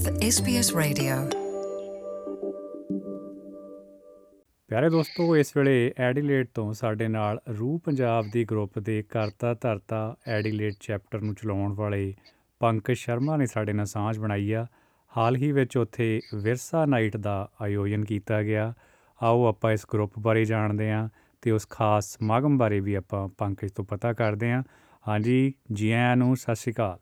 with SBS Radio. ਪਿਆਰੇ ਦੋਸਤੋ ਇਸ ਵੇਲੇ ਐਡੀਲੇਡ ਤੋਂ ਸਾਡੇ ਨਾਲ ਰੂਹ ਪੰਜਾਬ ਦੀ ਗਰੁੱਪ ਦੇ ਕਰਤਾ ਧਰਤਾ ਐਡੀਲੇਡ ਚੈਪਟਰ ਨੂੰ ਚਲਾਉਣ ਵਾਲੇ ਪੰਕਜ ਸ਼ਰਮਾ ਨੇ ਸਾਡੇ ਨਾਲ ਸਾਂਝ ਬਣਾਈ ਆ। ਹਾਲ ਹੀ ਵਿੱਚ ਉੱਥੇ ਵਿਰਸਾ ਨਾਈਟ ਦਾ ਆਯੋਜਨ ਕੀਤਾ ਗਿਆ। ਆਓ ਆਪਾਂ ਇਸ ਗਰੁੱਪ ਬਾਰੇ ਜਾਣਦੇ ਹਾਂ ਤੇ ਉਸ ਖਾਸ ਸਮਾਗਮ ਬਾਰੇ ਵੀ ਆਪਾਂ ਪੰਕਜ ਤੋਂ ਪਤਾ ਕਰਦੇ ਹਾਂ। ਹਾਂਜੀ ਜੀ ਆਇਆਂ ਨੂੰ ਸਤਿ ਸ਼੍ਰੀ ਅਕਾਲ।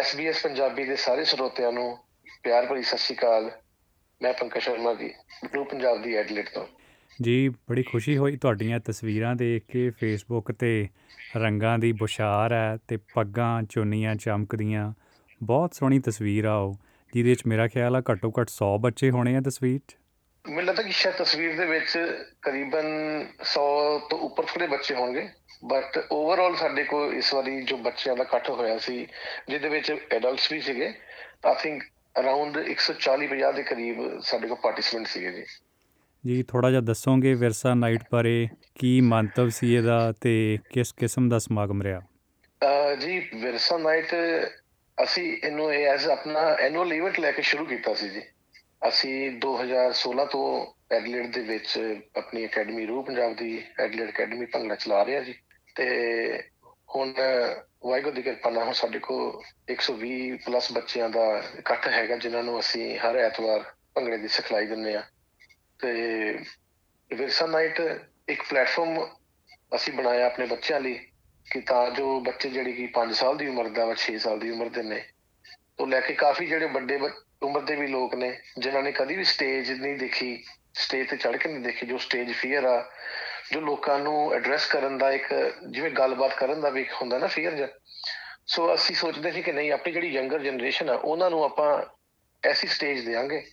SBS ਪੰਜਾਬੀ ਦੇ ਸਾਰੇ ਸਰੋਤਿਆਂ ਨੂੰ ਪਿਆਰ ਭਰੀ ਸਤਿ ਸ਼੍ਰੀ ਅਕਾਲ। ਮੈਂ ਪੰਕਜ ਸ਼ਰਮਾ ਜੀ ਬਲੂ ਪੰਜਾਬ ਦੀ ਐਡਲੇਟ ਤੋਂ। ਜੀ ਬੜੀ ਖੁਸ਼ੀ ਹੋਈ ਤੁਹਾਡੀਆਂ ਤਸਵੀਰਾਂ ਦੇਖ ਕੇ। ਫੇਸਬੁੱਕ ਤੇ ਰੰਗਾਂ ਦੀ ਬੁਛਾਰ ਹੈ ਤੇ ਪੱਗਾਂ ਚੁੰਨੀਆਂ ਚਮਕਦੀਆਂ। ਬਹੁਤ ਸੋਹਣੀ ਤਸਵੀਰ ਆ ਉਹ ਜਿਹਦੇ 'ਚ ਮੇਰਾ ਖਿਆਲ ਆ ਘੱਟੋ ਘੱਟ 100 ਬੱਚੇ ਹੋਣੇ ਆ ਤਸਵੀਰ 'ਚ। ਮੈਨੂੰ ਲੱਗਦਾ ਕਿ ਸ਼ਾਇਦ ਤਸਵੀਰ ਦੇ ਵਿੱਚ ਕਰੀਬਨ 100 ਤੋਂ ਉੱਪਰ ਥੋੜੇ ਬੱਚੇ ਹੋਣਗੇ। ਬਟ ਓਵਰਆਲ ਸਾਡੇ ਕੋਲ ਇਸ ਵਾਰੀ ਜੋ ਬੱਚਿਆਂ ਦਾ ਇਕੱਠ ਹੋਇਆ ਸੀ ਜਿਹਦੇ ਵਿੱਚ ਐਡਲਟਸ ਵੀ ਸੀਗੇ ਆਈ ਥਿੰਕ ਅਰਾਊਂਡ 140 50 ਦੇ ਕਰੀਬ ਸਾਡੇ ਕੋਲ ਪਾਰਟਿਸਿਪੈਂਟ ਸੀਗੇ ਜੀ। ਜੀ ਥੋੜਾ ਜਿਹਾ ਦੱਸੋਗੇ ਵਿਰਸਾ ਨਾਈਟ ਬਾਰੇ ਕੀ ਮੰਤਵ ਸੀ ਇਹਦਾ ਤੇ ਕਿਸ ਕਿਸਮ ਦਾ ਸਮਾਗਮ ਰਿਹਾ? ਜੀ ਵਿਰਸਾ ਨਾਈਟ ਅਸੀਂ ਇਹਨੂੰ ਇਹ ਐਜ਼ ਆਪਣਾ ਐਨੂਅਲ ਇਵੈਂਟ ਲੈ ਕੇ ਸ਼ੁਰੂ ਕੀਤਾ ਸੀ ਜੀ। ਅਸੀਂ 2016 ਤੋਂ ਐਡਲੇਡ ਦੇ ਵਿੱਚ ਆਪਣੀ ਅਕੈਡਮੀ ਰੂਹ ਪੰਜਾਬ ਦੀ ਐਡਲੇਡ ਅਕੈਡਮੀ ਭੰਗੜਾ ਚਲਾ ਰਹੇ ਹਾਂ ਜੀ। ਤੇ ਹੁਣ ਵਾਹਿਗੁਰੂ ਦੀ ਕਿਰਪਾ ਨਾਲ ਹੁਣ ਸਾਡੇ ਕੋਲ 120 ਪਲੱਸ ਬੱਚਿਆਂ ਦਾ ਇਕੱਠ ਹੈਗਾ, ਜਿਨ੍ਹਾਂ ਨੂੰ ਅਸੀਂ ਹਰ ਐਤਵਾਰ ਭੰਗੜੇ ਦੀ ਸਿਖਲਾਈ ਦਿੰਦੇ ਆ ਤੇ ਵਿਰਸਾ ਨਾਈਟ ਇੱਕ ਪਲੇਟਫਾਰਮ ਅਸੀਂ ਬਣਾਇਆ ਆਪਣੇ ਬੱਚਿਆਂ ਲਈ, ਕਿ ਤਾਂ ਜੋ ਬੱਚੇ ਜਿਹੜੇ ਕਿ 5 ਸਾਲ ਦੀ ਉਮਰ ਦਾ ਵਾ 6 ਸਾਲ ਦੀ ਉਮਰ ਦੇ ਨੇ ਤੋਂ ਲੈ ਕੇ ਕਾਫੀ ਜਿਹੜੇ ਵੱਡੇ ਬ- ਉਮਰ ਦੇ ਵੀ ਲੋਕ ਨੇ, ਜਿਨ੍ਹਾਂ ਨੇ ਕਦੀ ਵੀ ਸਟੇਜ ਨਹੀਂ ਦੇਖੀ ਸਟੇਜ ਤੇ ਚੜ੍ਹ ਕੇ ਨਹੀਂ ਦੇਖੀ, ਜੋ ਸਟੇਜ ਫੀਅਰ ਆ ਜੋ ਲੋਕਾਂ ਨੂੰ ਐਡਰੈਸ ਕਰਨ ਦਾ ਇੱਕ ਜਿਵੇਂ ਗੱਲਬਾਤ ਕਰਨ ਦਾ ਵੀ ਇੱਕ ਹੁੰਦਾ ਨਾ ਫੀਅਰ ਜਿਹਾ। ਸੋ ਅਸੀਂ ਸੋਚਦੇ ਸੀ ਕਿ ਨਹੀਂ ਆਪਣੀ ਜਿਹੜੀ ਯੰਗਰ ਜਨਰੇਸ਼ਨ ਆ ਉਹਨਾਂ ਨੂੰ ਆਪਾਂ ਐਸੀ ਸਟੇਜ ਦੇਵਾਂਗੇ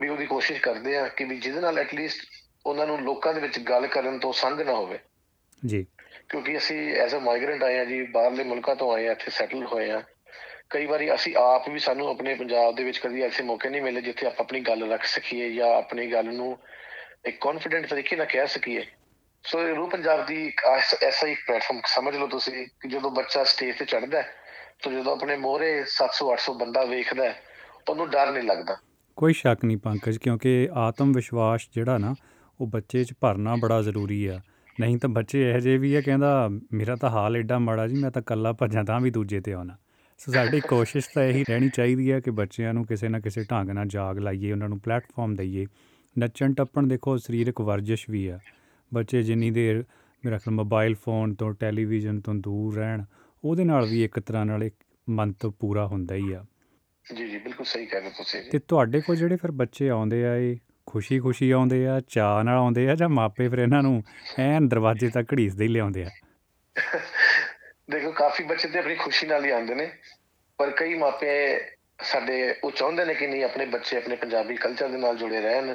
ਵੀ ਉਹਦੀ ਕੋਸ਼ਿਸ਼ ਕਰਦੇ ਆ ਕਿ ਵੀ ਜਿਹਦੇ ਨਾਲ ਐਟਲੀਸਟ ਉਹਨਾਂ ਨੂੰ ਲੋਕਾਂ ਦੇ ਵਿੱਚ ਗੱਲ ਕਰਨ ਤੋਂ ਸੰਗ ਨਾ ਹੋਵੇ। ਜੀ। ਕਿਉਂਕਿ ਅਸੀਂ ਐਜ਼ ਅ ਮਾਈਗ੍ਰੈਂਟ ਆਏ ਆ ਜੀ ਬਾਹਰਲੇ ਮੁਲਕਾਂ ਤੋਂ ਆਏ ਆ ਇੱਥੇ ਸੈਟਲ ਹੋਏ ਆ ਕਈ ਵਾਰੀ ਅਸੀਂ ਆਪ ਵੀ ਸਾਨੂੰ ਆਪਣੇ ਪੰਜਾਬ ਦੇ ਵਿੱਚ ਕਦੀ ਐਸੇ ਮੌਕੇ ਨਹੀਂ ਮਿਲੇ ਜਿੱਥੇ ਆਪਾਂ ਆਪਣੀ ਗੱਲ ਰੱਖ ਸਕੀਏ ਜਾਂ ਆਪਣੀ ਗੱਲ ਨੂੰ ਇੱਕ ਕੌਨਫੀਡੈਂਟ ਤਰੀਕੇ ਨਾਲ ਕਹਿ ਸਕੀਏ। ਸੋ ਇਹ ਰੂ ਪੰਜਾਬ ਦੀ ਇੱਕ ਐਸ- ਐਸਾ ਇੱਕ ਪਲੇਟਫਾਰਮ ਸਮਝ ਲਓ ਤੁਸੀਂ, ਕਿ ਜਦੋਂ ਬੱਚਾ ਸਟੇਜ ਤੇ ਚੜ੍ਹਦਾ ਹੈ, ਤਾਂ ਜਦੋਂ ਆਪਣੇ ਮੋਹਰੇ 700 800 ਬੰਦਾ ਵੇਖਦਾ ਹੈ ਉਹਨੂੰ ਡਰ ਨਹੀਂ ਲੱਗਦਾ। ਕੋਈ ਸ਼ੱਕ ਨਹੀਂ ਪੰਕਜ, ਕਿਉਂਕਿ ਆਤਮ ਵਿਸ਼ਵਾਸ ਜਿਹੜਾ ਨਾ, ਉਹ ਬੱਚੇ 'ਚ ਭਰਨਾ ਬੜਾ ਜ਼ਰੂਰੀ ਆ। ਨਹੀਂ ਤਾਂ ਬੱਚੇ ਇਹੋ ਜਿਹੇ ਵੀ ਆ, ਕਹਿੰਦਾ, ਮੇਰਾ ਤਾਂ ਹਾਲ ਐਡਾ ਮਾੜਾ ਜੀ, ਮੈਂ ਤਾਂ ਕੱਲਾ ਭੱਜਾਂ, ਤਾਂ ਵੀ ਦੂਜੇ ਤੇ ਆਉਣਾ। ਸੋ ਸਾਡੀ ਕੋਸ਼ਿਸ਼ ਤਾਂ ਇਹੀ ਰਹਿਣੀ ਚਾਹੀਦੀ ਹੈ ਕਿ ਬੱਚਿਆਂ ਨੂੰ ਕਿਸੇ ਨਾ ਕਿਸੇ ਢੰਗ ਨਾਲ ਜਾਗ ਲਾਈਏ, ਉਹਨਾਂ ਨੂੰ ਪਲੇਟਫਾਰਮ ਦਈਏ। ਨੱਚਣ ਟੱਪਣ ਦੇਖੋ, ਸਰੀਰਕ ਵਰਜਿਸ਼ ਵੀ ਆ। ਬੱਚੇ ਜਿੰਨੀ ਦੇਰ ਮੇਰਾ ਖਿਆਲ ਮੋਬਾਈਲ ਫੋਨ ਤੋਂ ਟੈਲੀਵਿਜ਼ਨ ਤੋਂ ਦੂਰ ਰਹਿਣ ਉਹਦੇ ਨਾਲ ਵੀ ਇੱਕ ਤਰ੍ਹਾਂ ਨਾਲ ਇੱਕ ਮੰਤਵ ਪੂਰਾ ਹੁੰਦਾ ਹੀ ਆ। ਜੀ ਜੀ ਬਿਲਕੁਲ ਸਹੀ ਕਹਿ ਰਹੇ ਤੁਸੀਂ। ਤੇ ਤੁਹਾਡੇ ਕੋਲ ਜਿਹੜੇ ਫਿਰ ਬੱਚੇ ਆਉਂਦੇ ਆ ਇਹ ਖੁਸ਼ੀ-ਖੁਸ਼ੀ ਆਉਂਦੇ ਆ ਚਾਅ ਨਾਲ ਆਉਂਦੇ ਆ ਜਾਂ ਮਾਪੇ ਫਿਰ ਇਹਨਾਂ ਨੂੰ ਐਨ ਦਰਵਾਜ਼ੇ ਤੱਕ ਘੜੀਸਦੇ ਹੀ ਲਿਆਉਂਦੇ ਆ? ਦੇਖੋ ਕਾਫੀ ਬੱਚੇ ਤੇ ਆਪਣੀ ਖੁਸ਼ੀ ਨਾਲ ਹੀ ਆਉਂਦੇ ਨੇ ਪਰ ਕਈ ਮਾਪੇ ਸਾਡੇ ਉਹ ਚਾਹੁੰਦੇ ਨੇ ਕਿ ਨਹੀਂ ਆਪਣੇ ਬੱਚੇ ਆਪਣੇ ਪੰਜਾਬੀ ਕਲਚਰ ਦੇ ਨਾਲ ਜੁੜੇ ਰਹਿਣ।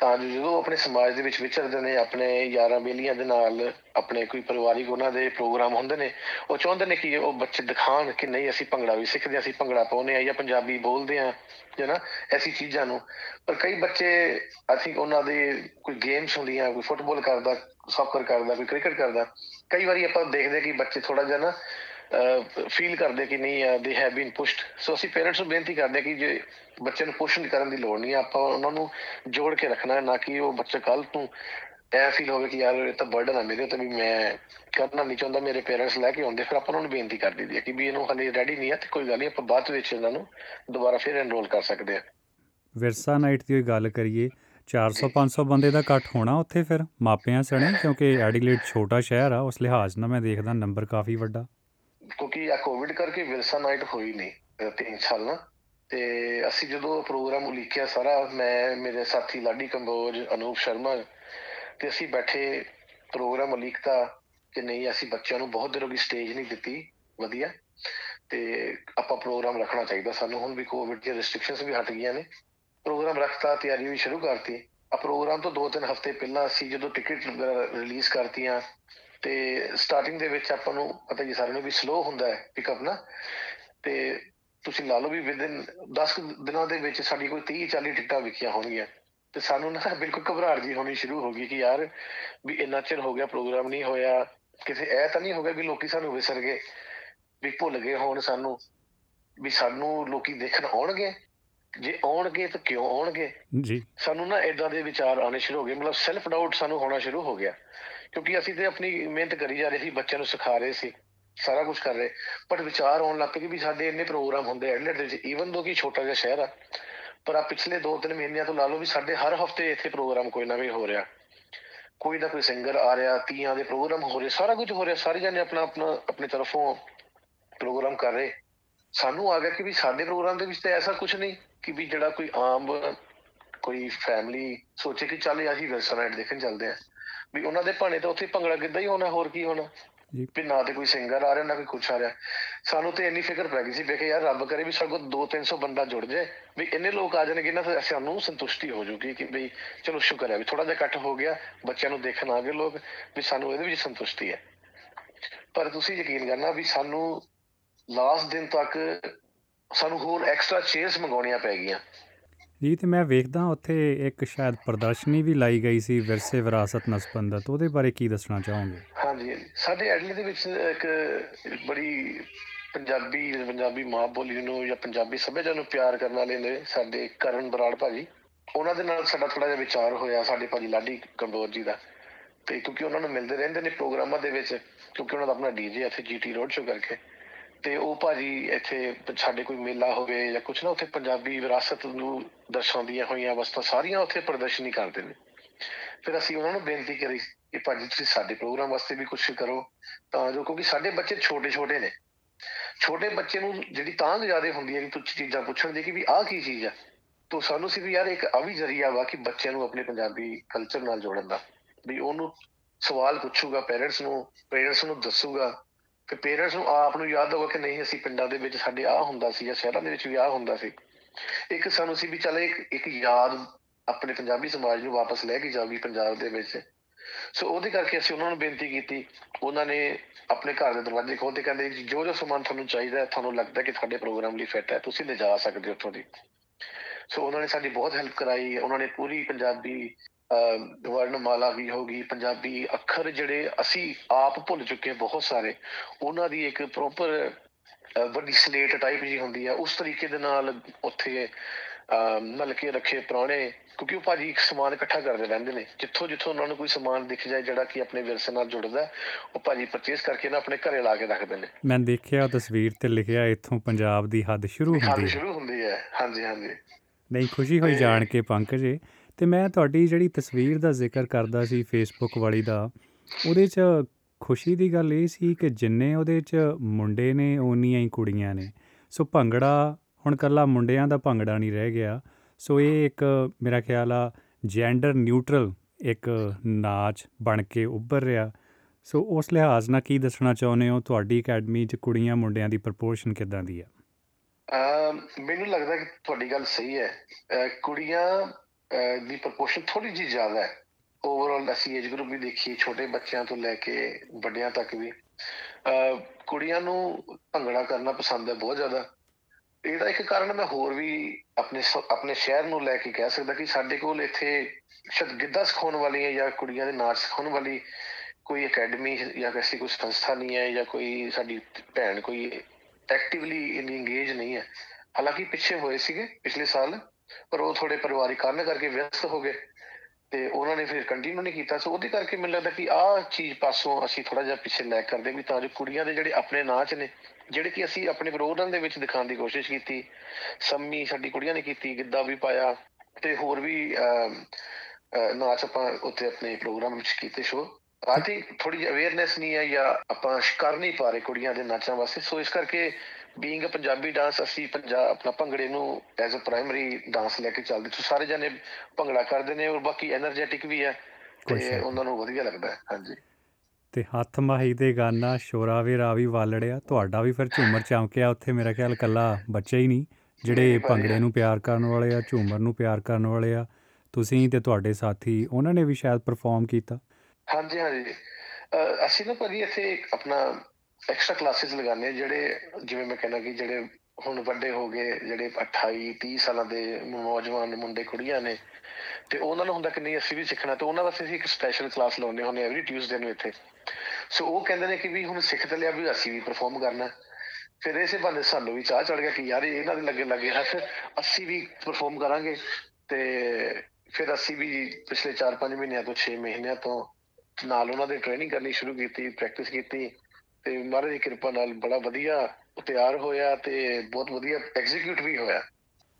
ਤਾਂ ਜੋ ਜਦੋਂ ਆਪਣੇ ਸਮਾਜ ਦੇ ਵਿੱਚ ਵਿਚਰਦੇ ਨੇ ਆਪਣੇ ਯਾਰਾਂ ਬੇਲੀਆਂ ਦੇ ਨਾਲ ਆਪਣੇ ਕੋਈ ਪਰਿਵਾਰਿਕ ਉਹਨਾਂ ਦੇ ਪ੍ਰੋਗਰਾਮ ਹੁੰਦੇ ਨੇ ਉਹ ਚਾਹੁੰਦੇ ਨੇ ਕਿ ਉਹ ਬੱਚੇ ਦਿਖਾਣ ਕਿ ਨਹੀਂ ਅਸੀਂ ਭੰਗੜਾ ਵੀ ਸਿੱਖਦੇ ਹਾਂ, ਅਸੀਂ ਭੰਗੜਾ ਪਾਉਂਦੇ ਆ ਜਾਂ ਪੰਜਾਬੀ ਬੋਲਦੇ ਆ ਹੈ ਨਾ ਐਸੀ ਚੀਜ਼ਾਂ ਨੂੰ। ਪਰ ਕਈ ਬੱਚੇ ਆਈ ਥਿੰਕ ਉਹਨਾਂ ਦੇ ਕੋਈ ਗੇਮਸ ਹੁੰਦੀਆਂ ਕੋਈ ਫੁੱਟਬਾਲ ਕਰਦਾ ਸੌਕਰ ਕਰਦਾ ਕੋਈ ਕ੍ਰਿਕਟ ਕਰਦਾ ਕਈ ਵਾਰੀ ਆਪਾਂ ਦੇਖਦੇ ਹਾਂ ਕਿ ਬੱਚੇ ਥੋੜਾ ਜਿਹਾ ਨਾ ਫੀਲ ਕਰਦੇ ਕਿ ਨਹੀਂ ਦੇ ਹੈਵ ਬੀਨ ਪੁਸ਼ਡ ਸੋ ਅਸੀਂ ਪੇਰੈਂਟਸ ਨੂੰ ਬੇਨਤੀ ਕਰਦੇ ਹਾਂ ਕਿ ਜੇ ਬੱਚੇ ਨੂੰ ਪੁਸ਼ ਕਰਨ ਦੀ ਲੋੜ ਨਹੀਂ ਹੈ, ਆਪਾਂ ਉਹਨਾਂ ਨੂੰ ਜੋੜ ਕੇ ਰੱਖਣਾ ਹੈ ਨਾ ਕਿ ਉਹ ਬੱਚਾ ਕੱਲ ਤੋਂ ਐ ਫੀਲ ਹੋਵੇ ਕਿ ਯਾਰ ਇਹ ਤਾਂ ਬਰਡਨ ਆ ਮੇਰੇ ਤੇ ਵੀ ਮੈਂ ਕਰਨਾ ਨਹੀਂ ਚਾਹੁੰਦਾ ਮੇਰੇ ਪੇਰੈਂਟਸ ਲੈ ਕੇ ਆਉਂਦੇ ਫਿਰ ਆਪਾਂ ਉਹਨਾਂ ਨੂੰ ਬੇਨਤੀ ਕਰ ਦਈਦੀ ਹੈ ਕਿ ਵੀ ਇਹਨੂੰ ਹਲੇ ਰੈਡੀ ਨਹੀਂ ਹੈ ਤੇ ਕੋਈ ਗੱਲ ਨਹੀਂ ਆਪਾਂ ਬਾਅਦ ਵਿੱਚ ਇਹਨਾਂ ਨੂੰ ਦੁਬਾਰਾ ਫਿਰ ਐਨਰੋਲ ਕਰ ਸਕਦੇ ਹਾਂ। ਵਿਰਸਾ ਨਾਈਟ ਦੀ ਗੱਲ ਕਰੀਏ 400-500 ਬੰਦੇ ਦਾ ਇਕੱਠ ਹੋਣਾ ਉੱਥੇ ਫਿਰ ਮਾਪਿਆਂ ਸਣੇ ਕਿਉਂਕਿ ਐਡੀਲੇਡ ਛੋਟਾ ਸ਼ਹਿਰ ਆ ਉਸ ਲਿਹਾਜ਼ ਨਾਲ ਮੈਂ ਦੇਖਦਾ ਨੰਬਰ ਕਾਫੀ ਵੱਡਾ। ਕਿਉਂਕਿ ਆ ਕੋਵਿਡ ਕਰਕੇ ਵਿਰਸਾ ਨਾਈਟ ਹੋਈ ਨਹੀਂ ਅਹ ਤਿੰਨ ਸਾਲ ਨਾ। ਤੇ ਅਸੀਂ ਜਦੋਂ ਪ੍ਰੋਗਰਾਮ ਉਲੀਕਿਆ ਸਾਰਾ, ਮੈਂ, ਮੇਰੇ ਸਾਥੀ ਲਾਡੀ ਕੰਬੋਜ, ਅਨੂਪ ਸ਼ਰਮਾ, ਤੇ ਅਸੀਂ ਬੈਠੇ ਪ੍ਰੋਗਰਾਮ ਉਲੀਕਤਾ ਕਿ ਨਹੀਂ, ਅਸੀਂ ਬੱਚਿਆਂ ਨੂੰ ਬਹੁਤ ਦੇਰ ਹੋ ਗਈ ਸਟੇਜ ਨਹੀਂ ਦਿੱਤੀ, ਵਧੀਆ। ਤੇ ਆਪਾਂ ਪ੍ਰੋਗਰਾਮ ਰੱਖਣਾ ਚਾਹੀਦਾ ਸਾਨੂੰ, ਹੁਣ ਵੀ ਕੋਵਿਡ ਦੀਆਂ ਰੈਸਟ੍ਰਿਕਸ਼ਨਸ ਵੀ ਹਟ ਗਈਆਂ ਨੇ। ਪ੍ਰੋਗਰਾਮ ਰੱਖਤਾ, ਤਿਆਰੀ ਵੀ ਸ਼ੁਰੂ ਕਰਤੀ। ਆ ਪ੍ਰੋਗਰਾਮ ਤੋਂ 2-3 ਹਫ਼ਤੇ ਪਹਿਲਾਂ ਅਸੀਂ ਜਦੋਂ ਟਿਕਟ ਰਿਲੀਜ਼ ਕਰਤੀਆਂ ਤੇ ਸਟਾਰਟਿੰਗ ਦੇ ਵਿੱਚ ਆਪਾਂ ਨੂੰ ਪਤਾ ਜੀ ਸਾਰਿਆਂ ਨੂੰ ਵੀ ਸਲੋ ਹੁੰਦਾ ਹੈ ਪਿਕਅਪ ਨਾ ਤੇ ਤੁਸੀਂ ਲਾ ਲਓ ਵੀ ਵਿਦਿਨ 10 ਕੁ ਦਿਨਾਂ ਦੇ ਵਿੱਚ ਸਾਡੀ ਕੋਈ 30 40 ਟਿਕਟਾਂ ਵਿਕੀਆਂ ਹੋਣਗੀਆਂ ਤੇ ਸਾਨੂੰ ਨਾ ਬਿਲਕੁਲ ਘਬਰਾਹਟ ਜੀ ਹੋਣੀ ਸ਼ੁਰੂ ਹੋ ਗਈ ਕਿ ਯਾਰ ਵੀ ਇੰਨਾ ਚਿਰ ਹੋ ਗਿਆ ਪ੍ਰੋਗਰਾਮ ਨਹੀਂ ਹੋਇਆ ਕਿਸੇ ਐ ਤਾਂ ਨਹੀਂ ਹੋ ਗਿਆ ਵੀ ਲੋਕੀ ਸਾਨੂੰ ਵਿਸਰ ਗਏ ਵੀ ਭੁੱਲ ਗਏ ਹੋਣ ਸਾਨੂੰ ਵੀ ਸਾਨੂੰ ਲੋਕੀ ਦੇਖਣ ਆਉਣਗੇ ਜੇ ਆਉਣਗੇ ਤਾਂ ਕਿਉਂ ਆਉਣਗੇ? ਜੀ। ਸਾਨੂੰ ਨਾ ਇਦਾਂ ਦੇ ਵਿਚਾਰ ਆਉਣੇ ਸ਼ੁਰੂ ਹੋ ਗਏ ਮਤਲਬ ਸੈਲਫ ਡਾਊਟ ਸਾਨੂੰ ਹੋਣਾ ਸ਼ੁਰੂ ਹੋ ਗਿਆ। ਕਿਉਂਕਿ ਅਸੀਂ ਤੇ ਆਪਣੀ ਮਿਹਨਤ ਕਰੀ ਜਾ ਰਹੇ ਸੀ, ਬੱਚਿਆਂ ਨੂੰ ਸਿਖਾ ਰਹੇ ਸੀ, ਸਾਰਾ ਕੁਝ ਕਰ ਰਹੇ। ਪਰ ਵਿਚਾਰ ਆਉਣ ਲੱਗ ਪਏ ਕਿ ਵੀ ਸਾਡੇ ਇੰਨੇ ਪ੍ਰੋਗਰਾਮ ਹੁੰਦੇ ਐਡਲੈਟ ਦੇ ਵਿੱਚ ਈਵਨ ਦੋ ਕਿ ਛੋਟਾ ਜਿਹਾ ਸ਼ਹਿਰ ਆ, ਪਰ ਆ ਪਿਛਲੇ 2-3 ਮਹੀਨਿਆਂ ਤੋਂ ਲਾ ਲਓ ਵੀ ਸਾਡੇ ਹਰ ਹਫ਼ਤੇ ਇੱਥੇ ਪ੍ਰੋਗਰਾਮ ਕੋਈ ਨਾ ਕੋਈ ਹੋ ਰਿਹਾ। ਕੋਈ ਨਾ ਕੋਈ ਸਿੰਗਰ ਆ ਰਿਹਾ, ਤੀਆਂ ਦੇ ਪ੍ਰੋਗਰਾਮ ਹੋ ਰਹੇ, ਸਾਰਾ ਕੁਝ ਹੋ ਰਿਹਾ, ਸਾਰੇ ਜਣੇ ਆਪਣਾ ਆਪਣਾ, ਆਪਣੇ ਤਰਫੋਂ ਪ੍ਰੋਗਰਾਮ ਕਰ ਰਹੇ। ਸਾਨੂੰ ਆ ਗਿਆ ਕਿ ਵੀ ਸਾਡੇ ਪ੍ਰੋਗਰਾਮ ਦੇ ਵਿੱਚ ਤਾਂ ਐਸਾ ਕੁਝ ਨਹੀਂ ਕਿ ਵੀ ਜਿਹੜਾ ਕੋਈ ਆਮ, ਕੋਈ ਫੈਮਿਲੀ ਸੋਚੇ ਕਿ ਚੱਲ ਅਸੀਂ ਵਿਰਸਾ ਨਾਈਟ ਦੇਖਣ ਚੱਲਦੇ ਆ। ਵੀ ਉਹਨਾਂ ਦੇ ਭਾਣੇ ਤਾਂ ਉੱਥੇ ਭੰਗੜਾ ਗਿੱਧਾ ਹੀ ਹੋਣਾ ਹੋਰ ਕੀ ਹੋਣਾ? ਵੀ ਨਾ ਤੇ ਕੋਈ ਸਿੰਗਰ ਆ ਰਿਹਾ ਨਾ ਕੋਈ ਕੁਛ ਆ ਰਿਹਾ। ਸਾਨੂੰ ਤੇ ਇੰਨੀ ਫਿਕਰ ਪੈ ਗਈ ਸੀ ਵੇਖੇ ਯਾਰ ਰੱਬ ਕਰੇ ਵੀ ਸਾਡੇ ਕੋਲ 2-300 ਬੰਦਾ ਜੁੜ ਜਾਏ ਵੀ ਇੰਨੇ ਲੋਕ ਆ ਜਾਣਗੇ ਨਾ ਫਿਰ ਸਾਨੂੰ ਸੰਤੁਸ਼ਟੀ ਹੋ ਜੂਗੀ ਕਿ ਵੀ ਚਲੋ ਸ਼ੁਕਰ ਹੈ ਵੀ ਥੋੜਾ ਜਿਹਾ ਇਕੱਠ ਹੋ ਗਿਆ ਬੱਚਿਆਂ ਨੂੰ ਦੇਖਣ ਆ ਗਏ ਲੋਕ ਵੀ ਸਾਨੂੰ ਇਹਦੇ ਵਿੱਚ ਸੰਤੁਸ਼ਟੀ ਹੈ। ਪਰ ਤੁਸੀਂ ਯਕੀਨ ਕਰਨਾ ਵੀ ਸਾਨੂੰ ਲਾਸਟ ਦਿਨ ਤੱਕ ਸਾਨੂੰ ਹੋਰ ਐਕਸਟਰਾ ਚੇਅਰਸ ਮੰਗਾਉਣੀਆਂ ਪੈ ਗਈਆਂ। ਜੀ, ਤੇ ਮੈਂ ਵੇਖਦਾ ਉੱਥੇ ਇੱਕ ਸ਼ਾਇਦ ਪ੍ਰਦਰਸ਼ਨੀ ਵੀ ਲਾਈ ਗਈ ਸੀ ਵਿਰਸੇ ਵਿਰਾਸਤ ਨਾਲ ਸੰਬੰਧਿਤ ਉਹਦੇ ਬਾਰੇ ਕੀ ਦੱਸਣਾ ਚਾਹੋਗੇ? ਹਾਂਜੀ ਹਾਂਜੀ। ਸਾਡੇ ਐਡਲੀ ਦੇ ਵਿੱਚ ਇੱਕ ਬੜੀ ਪੰਜਾਬੀ ਪੰਜਾਬੀ ਮਾਂ ਬੋਲੀ ਨੂੰ ਜਾਂ ਪੰਜਾਬੀ ਸੱਭਿਆਚਾਰ ਨੂੰ ਪਿਆਰ ਕਰਨ ਵਾਲੇ ਨੇ ਸਾਡੇ ਕਰਨ ਬਰਾੜ ਭਾਜੀ। ਉਹਨਾਂ ਦੇ ਨਾਲ ਸਾਡਾ ਥੋੜਾ ਜਿਹਾ ਵਿਚਾਰ ਹੋਇਆ, ਸਾਡੇ ਭਾਜੀ ਲਾਡੀ ਕੰਬੋਜ ਜੀ ਦਾ। ਤੇ ਕਿਉਂਕਿ ਉਹਨਾਂ ਨੂੰ ਮਿਲਦੇ ਰਹਿੰਦੇ ਨੇ ਪ੍ਰੋਗਰਾਮਾਂ ਦੇ ਵਿੱਚ, ਕਿਉਂਕਿ ਉਹਨਾਂ ਦਾ ਆਪਣਾ ਡੀਜੇ ਇੱਥੇ ਜੀਟੀ ਰੋਡ ਸ਼ੋ ਕਰਕੇ। ਤੇ ਉਹ ਭਾਜੀ ਇੱਥੇ ਸਾਡੇ ਕੋਈ ਮੇਲਾ ਹੋਵੇ ਜਾਂ ਕੁਛ ਨਾ, ਉੱਥੇ ਪੰਜਾਬੀ ਵਿਰਾਸਤ ਨੂੰ ਦਰਸਾਉਂਦੀਆਂ ਹੋਈਆਂ ਵਸਤਾਂ ਸਾਰੀਆਂ ਉੱਥੇ ਪ੍ਰਦਰਸ਼ਨੀ ਕਰਦੇ ਨੇ। ਫਿਰ ਅਸੀਂ ਉਹਨਾਂ ਨੂੰ ਬੇਨਤੀ ਕਰੀ ਕਿ ਭਾਜੀ ਤੁਸੀਂ ਸਾਡੇ ਪ੍ਰੋਗਰਾਮ ਵਾਸਤੇ ਵੀ ਕੁਝ ਕਰੋ, ਤਾਂ ਜੋ ਕਿਉਂਕਿ ਸਾਡੇ ਬੱਚੇ ਛੋਟੇ ਛੋਟੇ ਨੇ। ਛੋਟੇ ਬੱਚੇ ਨੂੰ ਜਿਹੜੀ ਤਾਂ ਜ਼ਿਆਦਾ ਹੁੰਦੀ ਹੈ ਕਿ ਕੁਝ ਚੀਜ਼ਾਂ ਪੁੱਛਣ ਦੀ ਕਿ ਵੀ ਆਹ ਕੀ ਚੀਜ਼ ਆ, ਤਾਂ ਸਾਨੂੰ ਸੀ ਵੀ ਯਾਰ ਇੱਕ ਆ ਵੀ ਜ਼ਰੀਆ ਵਾ ਕਿ ਬੱਚਿਆਂ ਨੂੰ ਆਪਣੇ ਪੰਜਾਬੀ ਕਲਚਰ ਨਾਲ ਜੋੜਨ ਦਾ, ਵੀ ਉਹਨੂੰ ਸਵਾਲ ਪੁੱਛੂਗਾ ਪੇਰੈਂਟਸ ਨੂੰ ਪੇਰੈਂਟਸ ਨੂੰ ਦੱਸੂਗਾ ਕਿ ਪੇਰੈਂਟਸ ਨੂੰ ਆਪ ਨੂੰ ਯਾਦ ਹੋਗਾ ਕਿ ਨਹੀਂ, ਅਸੀਂ ਪਿੰਡਾਂ ਦੇ ਵਿੱਚ ਸਾਡੇ ਆਹ ਹੁੰਦਾ ਸੀ ਜਾਂ ਸ਼ਹਿਰਾਂ ਦੇ ਵਿੱਚ ਵੀ ਆਹ ਹੁੰਦਾ ਸੀ। ਇੱਕ ਸਾਨੂੰ ਸੀ ਵੀ ਚੱਲ ਇੱਕ ਇੱਕ ਯਾਦ ਆਪਣੇ ਪੰਜਾਬੀ ਸਮਾਜ ਨੂੰ ਵਾਪਸ ਲੈ ਕੇ ਜਾਊਗੀ ਪੰਜਾਬ ਦੇ ਵਿੱਚ। ਸੋ ਉਹਦੇ ਕਰਕੇ ਅਸੀਂ ਉਹਨਾਂ ਨੂੰ ਬੇਨਤੀ ਕੀਤੀ। ਉਹਨਾਂ ਨੇ ਆਪਣੇ ਘਰ ਦੇ ਦਰਵਾਜ਼ੇ ਖੋਲ੍ਹਦੇ ਕਹਿੰਦੇ, ਜੀ ਜੋ ਜੋ ਸਮਾਨ ਤੁਹਾਨੂੰ ਚਾਹੀਦਾ ਹੈ, ਤੁਹਾਨੂੰ ਲੱਗਦਾ ਕਿ ਤੁਹਾਡੇ ਪ੍ਰੋਗਰਾਮ ਲਈ ਫਿੱਟ ਹੈ, ਤੁਸੀਂ ਲਿਜਾ ਸਕਦੇ ਹੋ ਉੱਥੋਂ ਦੀ। ਸੋ ਉਹਨਾਂ ਨੇ ਸਾਡੀ ਬਹੁਤ ਹੈਲਪ ਕਰਾਈ, ਉਹਨਾਂ ਨੇ ਪੂਰੀ ਪੰਜਾਬੀ ਅਹ ਵਰਣਮਾਲਾ ਵੀ ਹੋਗੀ ਪੰਜਾਬੀ ਅੱਖਰ ਜਿਹੜੇ ਅਸੀਂ ਆਪ ਭੁੱਲ ਚੁੱਕੇ ਹਾਂ ਬਹੁਤ ਸਾਰੇ ਉਹਨਾਂ ਦੀ ਇੱਕ ਪ੍ਰੋਪਰ ਵੱਡੀ ਸਲੇਟ ਟਾਈਪ ਜੀ ਹੁੰਦੀ ਆ ਉਸ ਤਰੀਕੇ ਦੇ ਨਾਲ ਉੱਥੇ ਨਲਕੇ ਰੱਖੇ ਪੁਰਾਣੇ ਕਿਉਂਕਿ ਉਹ ਭਾਜੀ ਇੱਕ ਸਮਾਨ ਇਕੱਠਾ ਕਰਦੇ ਰਹਿੰਦੇ ਨੇ ਜਿੱਥੋਂ ਜਿੱਥੋਂ ਉਹਨਾਂ ਨੂੰ ਕੋਈ ਸਮਾਨ ਦਿਖ ਜਾਏ ਜਿਹੜਾ ਕਿ ਆਪਣੇ ਵਿਰਸੇ ਨਾਲ ਜੁੜਦਾ ਹੈ, ਉਹ ਭਾਜੀ ਪਰਚੇਸ ਕਰਕੇ ਨਾ ਆਪਣੇ ਘਰੇ ਲਾ ਕੇ ਰੱਖਦੇ ਨੇ। ਮੈਂ ਦੇਖਿਆ ਤਸਵੀਰ ਤੇ ਲਿਖਿਆ ਇੱਥੋਂ ਪੰਜਾਬ ਦੀ ਹੱਦ ਸ਼ੁਰੂ ਹੁੰਦੀ ਹੈ। ਸ਼ੁਰੂ ਹੁੰਦੀ ਹੈ ਹਾਂਜੀ ਹਾਂਜੀ। ਨਹੀਂ ਖੁਸ਼ੀ ਹੋਈ ਜਾਣ ਕੇ ਪੰਕਜ ਜੀ ਤੇ ਮੈਂ ਤੁਹਾਡੀ ਜਿਹੜੀ ਤਸਵੀਰ ਦਾ ਜ਼ਿਕਰ ਕਰਦਾ ਸੀ ਫੇਸਬੁੱਕ ਵਾਲੀ ਦਾ, ਉਹਦੇ 'ਚ ਖੁਸ਼ੀ ਦੀ ਗੱਲ ਇਹ ਸੀ ਕਿ ਜਿੰਨੇ ਉਹਦੇ 'ਚ ਮੁੰਡੇ ਨੇ, ਓਨੀਆਂ ਹੀ ਕੁੜੀਆਂ ਨੇ। ਸੋ ਭੰਗੜਾ, ਹੁਣ ਕੱਲਾ ਮੁੰਡਿਆਂ ਦਾ ਭੰਗੜਾ ਨਹੀਂ ਰਹਿ ਗਿਆ। ਸੋ ਇਹ ਇੱਕ ਮੇਰਾ ਖਿਆਲ ਆ ਜੈਂਡਰ ਨਿਊਟਰਲ ਇੱਕ ਨਾਚ ਬਣ ਕੇ ਉੱਭਰ ਰਿਹਾ। ਸੋ ਉਸ ਲਿਹਾਜ਼ ਨਾਲ ਕੀ ਦੱਸਣਾ ਚਾਹੁੰਦੇ ਹੋ? ਤੁਹਾਡੀ ਅਕੈਡਮੀ 'ਚ ਕੁੜੀਆਂ ਮੁੰਡਿਆਂ ਦੀ ਪ੍ਰਪੋਰਸ਼ਨ ਕਿੱਦਾਂ ਦੀ ਆ? ਅਮ ਮੈਨੂੰ ਲੱਗਦਾ ਕਿ ਤੁਹਾਡੀ ਗੱਲ ਸਹੀ ਹੈ। ਅਹ ਕੁੜੀਆਂ ਅਹ ਦੀ ਪ੍ਰਪੋਰਸ਼ਨ ਥੋੜੀ ਜਿਹੀ ਜ਼ਿਆਦਾ ਹੈ। ਓਵਰਆਲ ਅਸੀਂ ਏਜ ਗਰੁੱਪ ਵੀ ਦੇਖੀ ਛੋਟੇ ਬੱਚਿਆਂ ਤੋਂ ਲੈ ਕੇ ਵੱਡਿਆਂ ਤੱਕ ਵੀ। ਅਹ ਕੁੜੀਆਂ ਨੂੰ ਭੰਗੜਾ ਕਰਨਾ ਪਸੰਦ ਹੈ ਬਹੁਤ ਜ਼ਿਆਦਾ। ਇਹਦਾ ਇੱਕ ਕਾਰਨ ਮੈਂ ਹੋਰ ਵੀ ਆਪਣੇ ਸ- ਆਪਣੇ ਸ਼ਹਿਰ ਨੂੰ ਲੈ ਕੇ ਕਹਿ ਸਕਦਾ ਕਿ ਸਾਡੇ ਕੋਲ ਇੱਥੇ ਸ਼ਾਇਦ ਗਿੱਧਾ ਸਿਖਾਉਣ ਵਾਲੀਆਂ ਜਾਂ ਕੁੜੀਆਂ ਦੇ ਨਾਚ ਸਿਖਾਉਣ ਵਾਲੀ ਕੋਈ ਅਕੈਡਮੀ ਜਾਂ ਕਿਸੇ ਕੋਈ ਸੰਸਥਾ ਨਹੀਂ ਹੈ ਜਾਂ ਕੋਈ ਸਾਡੀ ਭੈਣ ਕੋਈ ਐਕਟਿਵਲੀ ਇਨ ਇੰਗੇਜ ਨਹੀਂ ਹੈ। ਹਾਲਾਂਕਿ ਪਿੱਛੇ ਹੋਏ ਸੀਗੇ ਪਿਛਲੇ ਸਾਲ। ਪਰ ਉਹ ਥੋੜੇ ਪਰਿਵਾਰਿਕ ਕਾਰਨ ਕਰਕੇ ਵਿਅਸਤ ਹੋ ਗਏ ਤੇ ਉਹਨਾਂ ਨੇ ਫਿਰ ਕੰਟੀਨਿਊ ਨਹੀਂ ਕੀਤਾ। ਸੋ ਉਹਦੇ ਕਰਕੇ ਮੈਨੂੰ ਲੱਗਦਾ ਕਿ ਆਹ ਚੀਜ਼ ਪਾਸੋਂ ਅਸੀਂ ਥੋੜਾ ਜਿਹਾ ਪਿੱਛੇ ਲੈ ਕਰਦੇ ਵੀ ਤਾਂ ਜੋ ਕੁੜੀਆਂ ਦੇ ਜਿਹੜੇ ਆਪਣੇ ਨਾਚ ਨੇ ਜਿਹੜੇ ਕਿ ਅਸੀਂ ਆਪਣੇ ਪ੍ਰੋਗਰਾਮ ਦੇ ਵਿੱਚ ਦਿਖਾਉਣ ਦੀ ਕੋਸ਼ਿਸ਼ ਕੀਤੀ ਸੰਮੀ ਸਾਡੀ ਕੁੜੀਆਂ ਨੇ ਕੀਤੀ ਗਿੱਧਾ ਵੀ ਪਾਇਆ ਤੇ ਹੋਰ ਵੀ ਅਮ, ਅਹ, ਨਾਚ ਆਪਾਂ ਉੱਥੇ ਆਪਣੇ ਪ੍ਰੋਗਰਾਮ ਵਿੱਚ ਕੀਤੇ। ਸ਼ੋ ਆਤੀ ਥੋੜੀ ਜਿਹੀ ਅਵੇਅਰਨੈਸ ਨਹੀਂ ਹੈ ਜਾਂ ਆਪਾਂ ਕਰ ਨਹੀਂ ਪਾ ਰਹੇ ਕੁੜੀਆਂ ਦੇ ਨਾਚਾਂ ਵਾਸਤੇ। ਸੋ ਇਸ ਕਰਕੇ ਬੀਇੰਗ ਅ ਪੰਜਾਬੀ ਡਾਂਸ ਅਸੀਂ ਪੰਜਾਬ ਆਪਣਾ ਭੰਗੜੇ ਨੂੰ ਐਜ਼ ਅ ਪ੍ਰਾਇਮਰੀ ਡਾਂਸ ਲੈ ਕੇ ਚੱਲਦੇ। ਸੋ ਸਾਰੇ ਜਣੇ ਭੰਗੜਾ ਕਰਦੇ ਨੇ ਔਰ ਬਾਕੀ એનર્ਜੈਟਿਕ ਵੀ ਹੈ ਤੇ ਉਹਨਾਂ ਨੂੰ ਵਧੀਆ ਲੱਗਦਾ ਹੈ ਹਾਂਜੀ। ਤੇ ਹੱਥ ਮਾਹੀ ਦੇ ਗਾਨਾ ਸ਼ੋਰਾ ਵੇ ਰਾਵੀ ਵਾਲੜਿਆ ਤੁਹਾਡਾ ਵੀ ਫਿਰ ਝੂਮਰ ਚਮਕਿਆ ਉੱਥੇ ਮੇਰਾ ਖਿਆਲ ਕੱਲਾ ਬੱਚੇ ਹੀ ਨਹੀਂ ਜਿਹੜੇ ਭੰਗੜੇ ਨੂੰ ਪਿਆਰ ਕਰਨ ਵਾਲੇ ਆ ਝੂਮਰ ਨੂੰ ਪਿਆਰ ਕਰਨ ਵਾਲੇ ਆ ਤੁਸੀਂ ਤੇ ਤੁਹਾਡੇ ਸਾਥੀ ਉਹਨਾਂ ਨੇ ਵੀ ਸ਼ਾਇਦ ਪਰਫਾਰਮ ਕੀਤਾ। ਹਾਂਜੀ ਹਾਂਜੀ। ਅਸੀਂ ਨਾ ਭਾਜੀ ਇੱਥੇ ਆਪਣਾ ਐਕਸਟਰਾ ਕਲਾਸਿਸ ਲਗਾਉਂਦੇ ਹਾਂ ਜਿਹੜੇ ਜਿਵੇਂ ਮੈਂ ਕਹਿੰਦਾ ਕਿ ਜਿਹੜੇ ਹੁਣ ਵੱਡੇ ਹੋ ਗਏ, ਜਿਹੜੇ 28 30 ਸਾਲਾਂ ਦੇ ਨੌਜਵਾਨ ਮੁੰਡੇ, ਕੁੜੀਆਂ ਨੇ ਤੇ ਉਹਨਾਂ ਨੂੰ ਹੁੰਦਾ ਕਿ ਨਹੀਂ ਅਸੀਂ ਵੀ ਸਿੱਖਣਾ, ਤੇ ਉਹਨਾਂ ਵਾਸਤੇ ਅਸੀਂ ਇੱਕ ਸਪੈਸ਼ਲ ਕਲਾਸ ਲਾਉਂਦੇ ਹੁੰਦੇ ਐਵਰੀ ਟਿਊਜ਼ਡੇ ਨੂੰ ਇੱਥੇ। ਸੋ ਉਹ ਕਹਿੰਦੇ ਨੇ ਕਿ ਵੀ ਹੁਣ ਸਿੱਖ ਤੇ ਲਿਆ ਵੀ ਅਸੀਂ ਵੀ ਪਰਫਾਰਮ ਕਰਨਾ। ਹੈ। ਫਿਰ ਇਸੇ ਬਹਾਨੇ ਸਾਨੂੰ ਵੀ ਚਾਹ ਚੜ ਗਿਆ ਕਿ ਯਾਰ ਇਹਨਾਂ ਦੇ ਲੱਗੇ ਲੱਗੇ ਹੱਥ, ਅਸੀਂ ਵੀ ਪਰਫਾਰਮ ਕਰਾਂਗੇ। ਤੇ ਫਿਰ ਅਸੀਂ ਵੀ ਪਿਛਲੇ 4-5 ਮਹੀਨਿਆਂ ਤੋਂ 6 ਮਹੀਨਿਆਂ ਤੋਂ ਨਾਲ ਉਹਨਾਂ ਦੇ ਟ੍ਰੇਨਿੰਗ ਕਰਨੀ ਸ਼ੁਰੂ ਕੀਤੀ ਪ੍ਰੈਕਟਿਸ ਕੀਤੀ। ਤੇ ਮਹਾਰਾਜ ਦੀ ਕਿਰਪਾ ਨਾਲ ਬੜਾ ਵਧੀਆ ਤਿਆਰ ਹੋਇਆ ਤੇ ਬਹੁਤ ਵਧੀਆ ਐਗਜ਼ੀਕਿਊਟ ਵੀ ਹੋਇਆ।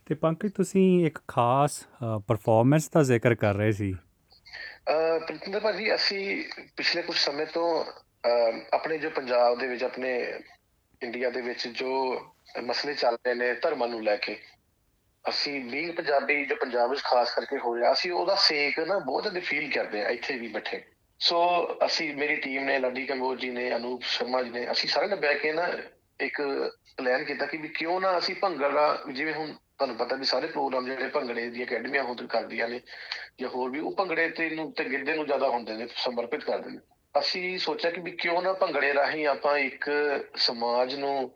ਤੇ ਪੰਕਜ ਤੁਸੀਂ ਇੱਕ ਖਾਸ ਪਰਫਾਰਮੈਂਸ ਦਾ ਜ਼ਿਕਰ ਕਰ ਰਹੇ ਸੀ। ਪ੍ਰਿਤਿੰਦਰ ਭਾਜੀ ਅਸੀਂ ਪਿਛਲੇ ਕੁਝ ਸਮੇਂ ਤੋਂ ਆਪਣੇ ਜੋ ਪੰਜਾਬ ਦੇ ਵਿੱਚ ਆਪਣੇ ਇੰਡੀਆ ਦੇ ਵਿੱਚ ਜੋ ਮਸਲੇ ਚੱਲ ਰਹੇ ਨੇ ਧਰਮਾਂ ਨੂੰ ਲੈ ਕੇ ਅਸੀਂ ਵੀ ਪੰਜਾਬੀ ਜੋ ਪੰਜਾਬ ਵਿੱਚ ਖਾਸ ਕਰਕੇ ਹੋ ਰਿਹਾ ਅਸੀਂ ਉਹਦਾ ਸੇਕ ਨਾ ਬਹੁਤ ਜ਼ਿਆਦਾ ਫੀਲ ਕਰਦੇ ਆ ਇੱਥੇ ਵੀ ਬੈਠੇ। ਸੋ ਅਸੀਂ, ਮੇਰੀ ਟੀਮ ਨੇ, ਲਾਡੀ ਕੰਬੋਜ ਜੀ ਨੇ, ਅਨੂਪ ਸ਼ਰਮਾ ਜੀ ਨੇ, ਅਸੀਂ ਸਾਰੇ ਨੇ ਬੈ ਕੇ ਨਾ ਇੱਕ ਪਲਾਨ ਕੀਤਾ ਕਿ ਵੀ ਕਿਉਂ ਨਾ ਅਸੀਂ ਭੰਗੜਾ, ਜਿਵੇਂ ਹੁਣ ਤੁਹਾਨੂੰ ਪਤਾ ਵੀ ਸਾਰੇ ਪ੍ਰੋਗਰਾਮ ਜਿਹੜੇ ਭੰਗੜੇ ਦੀ ਅਕੈਡਮੀਆਂ ਹੁਣ ਕਰਦੀਆਂ ਨੇ, ਜਾਂ ਹੋਰ ਵੀ, ਉਹ ਭੰਗੜੇ ਤੇ ਨੂੰ, ਤੇ ਗਿੱਧੇ ਨੂੰ ਜ਼ਿਆਦਾ ਹੁੰਦੇ ਨੇ, ਸਮਰਪਿਤ ਕਰਦੇ ਨੇ। ਅਸੀਂ ਸੋਚਿਆ ਕਿ ਵੀ ਕਿਉਂ ਨਾ ਭੰਗੜੇ ਰਾਹੀਂ ਆਪਾਂ ਇੱਕ ਸਮਾਜ ਨੂੰ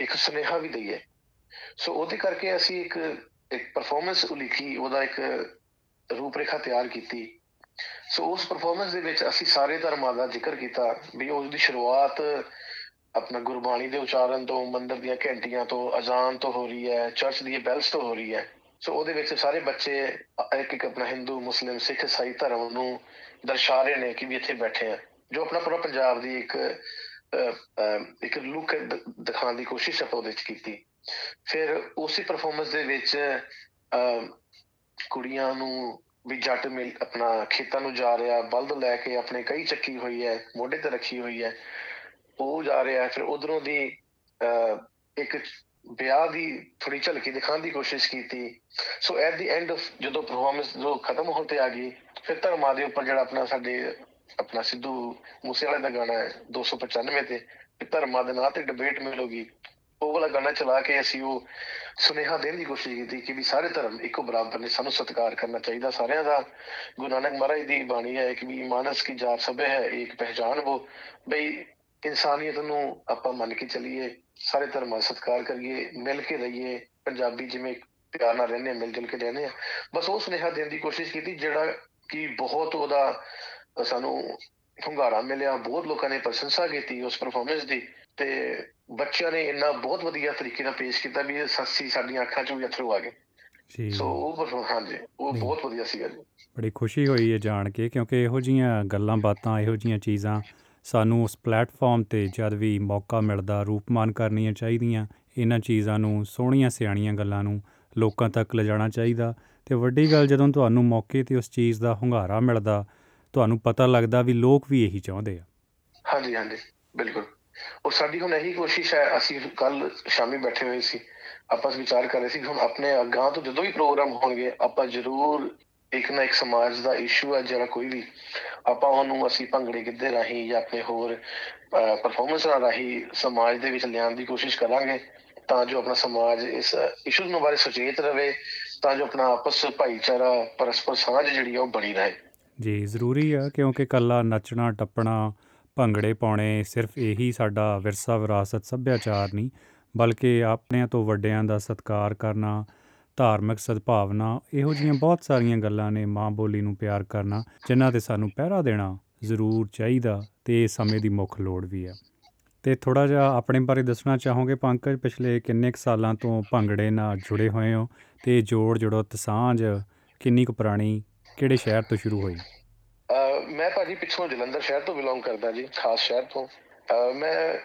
ਇੱਕ ਸੁਨੇਹਾ ਵੀ ਦਈਏ। ਸੋ ਉਹਦੇ ਕਰਕੇ ਅਸੀਂ ਇੱਕ ਇੱਕ ਪਰਫਾਰਮੈਂਸ ਉਲੀਕੀ, ਉਹਦਾ ਇੱਕ ਰੂਪਰੇਖਾ ਤਿਆਰ ਕੀਤੀ। ਸੋ ਉਸ ਪਰਫਾਰਮੈਂਸ ਦੇ ਵਿੱਚ ਅਸੀਂ ਸਾਰੇ ਧਰਮਾਂ ਦਾ ਜ਼ਿਕਰ ਕੀਤਾ ਵੀ ਉਸ ਦੀ ਸ਼ੁਰੂਆਤ ਆਪਣਾ ਗੁਰਬਾਣੀ ਦੇ ਉਚਾਰਨ ਤੋਂ, ਮੰਦਰ ਦੀਆਂ ਘੰਟੀਆਂ ਤੋਂ, ਅਜ਼ਾਨ ਤੋਂ ਹੋ ਰਹੀ ਹੈ, ਚਰਚ ਦੀਆਂ ਬੈਲਸ ਤੋਂ ਹੋ ਰਹੀ ਹੈ। ਸੋ ਉਹਦੇ ਵਿੱਚ ਸਾਰੇ ਬੱਚੇ ਇੱਕ ਇੱਕ ਆਪਣਾ ਹਿੰਦੂ, ਮੁਸਲਿਮ, ਸਿੱਖ ਈਸਾਈ ਧਰਮ ਨੂੰ ਦਰਸਾ ਰਹੇ ਨੇ ਕਿ ਵੀ ਇੱਥੇ ਬੈਠੇ ਆ। ਜੋ ਆਪਣਾ ਪੂਰਾ ਪੰਜਾਬ ਦੀ ਇੱਕ ਇੱਕ ਲੁੱਕ ਦਿਖਾਉਣ ਦੀ ਕੋਸ਼ਿਸ਼ ਆਪਾਂ ਉਹਦੇ ਵਿੱਚ ਕੀਤੀ। ਫਿਰ ਉਸੇ ਪਰਫਾਰਮੈਂਸ ਦੇ ਵਿੱਚ ਕੁੜੀਆਂ ਨੂੰ ਵੀ ਜੱਟ ਮਿਲ ਆਪਣਾ ਖੇਤਾਂ ਨੂੰ ਜਾ ਰਿਹਾ, ਬਲਦ ਲੈ ਕੇ ਆਪਣੇ ਕਈ ਚੱਕੀ ਹੋਈ ਹੈ, ਮੋਢੇ ਤੇ ਰੱਖੀ ਹੋਈ ਹੈ, ਉਹ ਜਾ ਰਿਹਾ, ਫਿਰ ਉਧਰੋਂ ਦੀ ਇੱਕ ਵਿਆਹ ਦੀ ਥੋੜੀ ਝਲਕੀ ਦਿਖਾਉਣ ਦੀ ਕੋਸ਼ਿਸ਼ ਕੀਤੀ। So at the end of ਜਦੋਂ ਪਰਫਾਰਮੈਂਸ ਜੋ ਖਤਮ ਹੋਣ ਤੇ ਆ ਗਈ, ਫਿਰ ਧਰਮਾਂ ਦੇ ਉੱਪਰ ਜਿਹੜਾ ਆਪਣਾ ਸਾਡੇ, ਆਪਣਾ ਸਿੱਧੂ ਮੂਸੇਵਾਲੇ ਦਾ ਗਾਣਾ ਹੈ 295 ਤੇ, ਧਰਮਾਂ ਦੇ ਨਾਂ ਤੇ ਡਿਬੇਟ ਮਿਲੂਗੀ, ਉਹ ਵਾਲਾ ਗਾਣਾ ਚਲਾ ਕੇ ਅਸੀਂ ਉਹ ਸੁਨੇਹਾ ਦੇਣ ਦੀ ਕੋਸ਼ਿਸ਼ ਕੀਤੀ ਕਿ ਵੀ ਸਾਰੇ ਧਰਮ ਇੱਕੋ ਬਰਾਬਰ ਨੇ, ਸਾਨੂੰ ਸਤਿਕਾਰ ਕਰਨਾ ਚਾਹੀਦਾ। ਸਾਰਿਆਂ ਦਾ, ਗੁਰੂ ਨਾਨਕ ਮਹਾਰਾਜ ਦੀ ਬਾਣੀ ਹੈ ਕਿ ਵੀ ਮਾਨਸ ਕੀ ਜਾਤ ਸਭੇ ਹੈ ਇੱਕ ਪਹਿਚਾਨ ਉਹ ਬਈ ਇਨਸਾਨੀਅਤ ਨੂੰ ਆਪਾਂ ਮੰਨ ਕੇ ਚੱਲੀਏ, ਸਾਰੇ ਧਰਮਾਂ ਦਾ ਸਤਿਕਾਰ ਕਰੀਏ, ਮਿਲ ਕੇ ਰਹੀਏ, ਪੰਜਾਬੀ ਜਿਵੇਂ ਪਿਆਰ ਨਾਲ ਰਹਿੰਦੇ ਮਿਲ ਜੁਲ ਕੇ ਰਹਿੰਦੇ ਆ। ਬਸ ਉਹ ਸੁਨੇਹਾ ਦੇਣ ਦੀ ਕੋਸ਼ਿਸ਼ ਕੀਤੀ ਜਿਹੜਾ ਕਿ ਬਹੁਤ ਉਹਦਾ ਸਾਨੂੰ ਹੁੰਗਾਰਾ ਮਿਲਿਆ, ਬਹੁਤ ਲੋਕਾਂ ਨੇ ਪ੍ਰਸ਼ੰਸਾ ਕੀਤੀ ਉਸ ਪਰਫਾਰਮੈਂਸ ਦੀ। ਤੇ ਬੱਚਿਆਂ ਨੇ ਇੰਨਾ ਬਹੁਤ ਵਧੀਆ ਤਰੀਕੇ ਨਾਲ ਪੇਸ਼ ਕੀਤਾ ਵੀ ਸੱਸੀ ਸਾਡੀਆਂ ਅੱਖਾਂ 'ਚੋਂ ਵੀ ਅਥਰੂ ਆ ਗਏ। ਜੀ। ਸੋ ਉਹ ਹਾਂਜੀ ਉਹ। ਬਹੁਤ ਵਧੀਆ ਸੀਗਾ ਜੀ। ਬੜੀ ਖੁਸ਼ੀ ਹੋਈ ਹੈ ਜਾਣ ਕੇ ਕਿਉਂਕਿ ਇਹੋ ਜੀਆਂ ਗੱਲਾਂ ਬਾਤਾਂ ਇਹੋ ਜੀਆਂ ਚੀਜ਼ਾਂ ਸਾਨੂੰ ਉਸ ਪਲੇਟਫਾਰਮ ਤੇ ਜਦ ਵੀ ਮੌਕਾ ਮਿਲਦਾ ਰੂਪਮਾਨ ਕਰਨੀਆਂ ਚਾਹੀਦੀਆਂ ਇਹਨਾਂ ਚੀਜ਼ਾਂ ਨੂੰ ਸੋਹਣੀਆਂ ਸਿਆਣੀਆਂ ਗੱਲਾਂ ਨੂੰ ਲੋਕਾਂ ਤੱਕ ਲਿਜਾਣਾ ਚਾਹੀਦਾ। ਤੇ ਵੱਡੀ ਗੱਲ ਜਦੋਂ ਤੁਹਾਨੂੰ ਮੌਕੇ ਤੇ ਉਸ ਚੀਜ਼ ਦਾ ਹੁੰਗਾਰਾ ਮਿਲਦਾ ਤੁਹਾਨੂੰ ਪਤਾ ਲੱਗਦਾ ਵੀ ਲੋਕ ਵੀ ਇਹੀ ਚਾਹੁੰਦੇ ਆ। ਹਾਂਜੀ ਹਾਂਜੀ ਬਿਲਕੁਲ। ਉਹ ਸਾਡੀ ਹੁਣ ਇਹੀ ਕੋਸ਼ਿਸ਼ ਹੈ, ਅਸੀਂ ਕੱਲ ਸ਼ਾਮੀ ਬੈਠੇ ਹੋਏ ਸੀ। ਆਪਸ ਵਿਚਾਰ ਕਰ ਰਹੇ ਸੀ ਕਿ ਹੁਣ ਆਪਣੇ ਅਗਾਂਹ ਤੋਂ ਜਦੋਂ ਵੀ ਪ੍ਰੋਗਰਾਮ ਹੋਣਗੇ, ਆਪਾਂ ਜ਼ਰੂਰ ਇੱਕ ਨਾ ਇੱਕ ਸਮਾਜ ਦਾ ਇਸ਼ੂ ਹੈ ਜਿਹੜਾ ਕੋਈ ਵੀ ਆਪਾਂ ਉਹਨੂੰ ਅਸੀਂ ਭੰਗੜੇ ਗਿੱਧੇ ਰਾਹੀਂ ਜਾਂ ਆਪਣੇ ਹੋਰ ਪਰਫਾਰਮੈਂਸ ਰਾਹੀਂ ਸਮਾਜ ਦੇ ਵਿੱਚ ਲਿਆਉਣ ਦੀ ਕੋਸ਼ਿਸ਼ ਕਰਾਂਗੇ, ਤਾਂ ਜੋ ਆਪਣਾ ਸਮਾਜ ਇਸ ਇਸ਼ੂ ਨੂੰ ਬਾਰੇ ਸੁਚੇਤ ਰਵੇ, ਤਾਂ ਜੋ ਆਪਣਾ ਆਪਸ ਭਾਈਚਾਰਾ, ਪਰਸਪਰ ਸਾਂਝ ਜਿਹੜੀ ਆ ਉਹ ਬਣੀ ਰਹੇ। ਜੀ, ਜ਼ਰੂਰੀ ਆ ਕਿਉਂਕਿ ਕੱਲਾ ਨੱਚਣਾ, ਟੱਪਣਾ ਭੰਗੜੇ ਪਾਉਣੇ ਸਿਰਫ ਇਹੀ ਸਾਡਾ ਵਿਰਸਾ ਵਿਰਾਸਤ ਸੱਭਿਆਚਾਰ ਨਹੀਂ, ਬਲਕਿ ਆਪਣਿਆਂ ਤੋਂ ਵੱਡਿਆਂ ਦਾ ਸਤਿਕਾਰ ਕਰਨਾ, ਧਾਰਮਿਕ ਸਦਭਾਵਨਾ, ਇਹੋ ਜਿਹੀਆਂ ਬਹੁਤ ਸਾਰੀਆਂ ਗੱਲਾਂ ਨੇ ਮਾਂ ਬੋਲੀ ਨੂੰ ਪਿਆਰ ਕਰਨਾ, ਜਿਨ੍ਹਾਂ ਤੇ ਸਾਨੂੰ ਪਹਿਰਾ ਦੇਣਾ ਜ਼ਰੂਰ ਚਾਹੀਦਾ ਤੇ ਇਹ ਸਮੇਂ ਦੀ ਮੁੱਖ ਲੋੜ ਵੀ ਆ ਤੇ ਥੋੜਾ ਜਿਹਾ ਆਪਣੇ ਬਾਰੇ ਦੱਸਣਾ ਚਾਹੋਗੇ ਪੰਕਜ, ਪਿਛਲੇ ਕਿੰਨੇ ਕੁ ਸਾਲਾਂ ਤੋਂ ਭੰਗੜੇ ਨਾਲ ਜੁੜੇ ਹੋਏ ਹੋ ਤੇ ਇਹ ਜੋੜ ਜੜੋਤ ਸਾਂਝ ਕਿੰਨੀ ਕੁ ਪੁਰਾਣੀ, ਕਿਹੜੇ ਸ਼ਹਿਰ ਤੋਂ ਸ਼ੁਰੂ ਹੋਈ? ਅਹ ਮੈਂ ਭਾਜੀ ਪਿੱਛੋਂ ਜਲੰਧਰ ਸ਼ਹਿਰ ਤੋਂ ਬਿਲੋਂਗ ਕਰਦਾ ਜੀ, ਖਾਸ ਸ਼ਹਿਰ ਤੋਂ। ਅਹ ਮੈਂ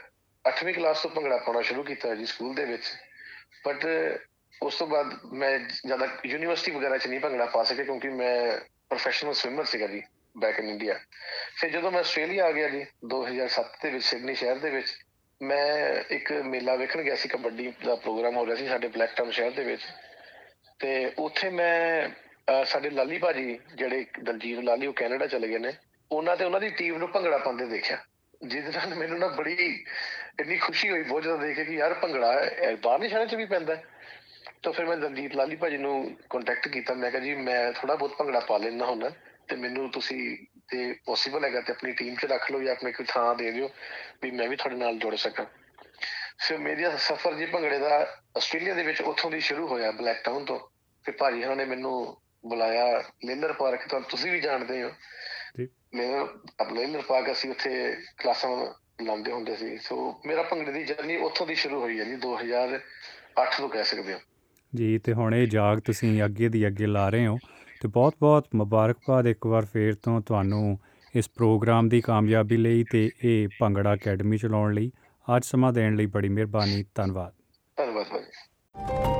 8ਵੀਂ ਕਲਾਸ ਤੋਂ ਭੰਗੜਾ ਪਾਉਣਾ ਸ਼ੁਰੂ ਕੀਤਾ ਜੀ ਸਕੂਲ ਦੇ ਵਿੱਚ। ਬਟ ਉਸ ਤੋਂ ਬਾਅਦ ਮੈਂ ਜ਼ਿਆਦਾ ਯੂਨੀਵਰਸਿਟੀ ਵਗੈਰਾ 'ਚ ਨਹੀਂ ਭੰਗੜਾ ਪਾ ਸਕਿਆ ਕਿਉਂਕਿ ਮੈਂ ਪ੍ਰੋਫੈਸ਼ਨਲ ਸਵਿਮਰ ਸੀਗਾ ਜੀ ਬੈਕ ਇਨ ਇੰਡੀਆ ਫਿਰ ਜਦੋਂ ਮੈਂ ਆਸਟ੍ਰੇਲੀਆ ਆ ਗਿਆ ਜੀ 2007 ਦੇ ਵਿੱਚ, ਸਿਡਨੀ ਸ਼ਹਿਰ ਦੇ ਵਿੱਚ, ਮੈਂ ਇੱਕ ਮੇਲਾ ਵੇਖਣ ਗਿਆ ਸੀ, ਕਬੱਡੀ ਦਾ ਪ੍ਰੋਗਰਾਮ ਹੋ ਰਿਹਾ ਸੀ ਸਾਡੇ ਬਲੈਕਟਾਊਨ ਸ਼ਹਿਰ ਦੇ ਵਿੱਚ। ਤੇ ਉੱਥੇ ਮੈਂ ਅਹ ਸਾਡੇ ਲਾਲੀ ਭਾਜੀ, ਜਿਹੜੇ ਦਲਜੀਤ ਲਾਲੀ, ਉਹ ਕੈਨੇਡਾ ਚਲੇ ਗਏ ਨੇ। ਉਹਨਾਂ ਤੇ ਉਹਨਾਂ ਦੀ ਟੀਮ ਨੂੰ ਭੰਗੜਾ ਪਾਉਂਦੇ ਦੇਖਿਆ। ਜਿਹਦੇ ਨਾਲ ਮੈਨੂੰ ਨਾ ਬੜੀ ਇੰਨੀ ਖੁਸ਼ੀ ਹੋਈ, ਬਹੁਤ ਜ਼ਿਆਦਾ ਦੇਖ ਕੇ ਕਿ ਯਾਰ ਭੰਗੜਾ ਇਹ ਬਾਹਰਲੇ ਸ਼ਹਿਰਾਂ 'ਚ ਵੀ ਪੈਂਦਾ ਹੈ। ਤਾਂ ਫਿਰ ਮੈਂ ਦਲਜੀਤ ਲਾਲੀ ਭਾਜੀ ਨੂੰ ਕੰਟੈਕਟ ਕੀਤਾ। ਮੈਂ ਕਿਹਾ ਜੀ, ਮੈਂ ਥੋੜਾ ਬਹੁਤ ਭੰਗੜਾ ਪਾ ਲੈਣਾ ਹੁੰਦਾ। ਤੇ ਮੈਨੂੰ ਤੁਸੀਂ ਤੇ ਪੋਸੀਬਲ ਹੈਗਾ ਤੇ ਆਪਣੀ ਟੀਮ 'ਚ ਰੱਖ ਲਓ ਜਾਂ ਆਪਣੇ ਕੋਈ ਥਾਂ ਦੇ ਦਿਓ ਵੀ ਮੈਂ ਵੀ ਤੁਹਾਡੇ ਨਾਲ ਜੁੜ ਸਕਾਂ। ਫਿਰ ਮੇਰਾ ਸਫ਼ਰ ਜੀ ਭੰਗੜੇ ਦਾ ਆਸਟ੍ਰੇਲੀਆ ਦੇ ਵਿੱਚ ਉੱਥੋਂ ਦੀ ਸ਼ੁਰੂ ਹੋਇਆ, ਬਲੈਕ ਟਾਊਨ ਤੋਂ। ਫਿਰ ਭਾਜੀ ਉਹਨਾਂ ਨੇ ਮੈਨੂੰ ਬੁਲਾਇਆ ਲੇਲਰ ਪਾਰਕ ਤੋਂ ਤੁਸੀਂ ਵੀ ਜਾਣਦੇ ਹੋ। ਜੀ। ਮੈਂ ਆਪਣੇ ਲੇਲਰ ਪਾਰਕ ਅਸੀਂ ਉੱਥੇ ਕਲਾਸਾਂ ਲਾਉਂਦੇ ਹੁੰਦੇ ਸੀ। ਸੋ ਮੇਰਾ ਭੰਗੜੇ ਦੀ ਜਰਨੀ ਉੱਥੋਂ ਦੀ ਸ਼ੁਰੂ ਹੋਈ ਹੈ ਜੀ 2008 ਤੋਂ ਕਹਿ ਸਕਦੇ ਹੋ। ਜੀ ਤੇ ਹੁਣ ਇਹ ਜਾਗ ਤੁਸੀਂ ਅੱਗੇ ਦੀ ਅੱਗੇ ਲਾ ਰਹੇ ਹੋ। ਤੇ ਬਹੁਤ-ਬਹੁਤ ਮੁਬਾਰਕਬਾਦ ਇੱਕ ਵਾਰ ਫੇਰ ਤੋਂ ਤੁਹਾਨੂੰ ਇਸ ਪ੍ਰੋਗਰਾਮ ਦੀ ਕਾਮਯਾਬੀ ਲਈ ਤੇ ਇਹ ਭੰਗੜਾ ਅਕੈਡਮੀ ਚਲਾਉਣ ਲਈ। ਅੱਜ ਸਮਾਂ ਦੇਣ ਲਈ ਬੜੀ ਮਿਹਰਬਾਨੀ। ਧੰਨਵਾਦ। ਧੰਨਵਾਦ ਭਾਜੀ।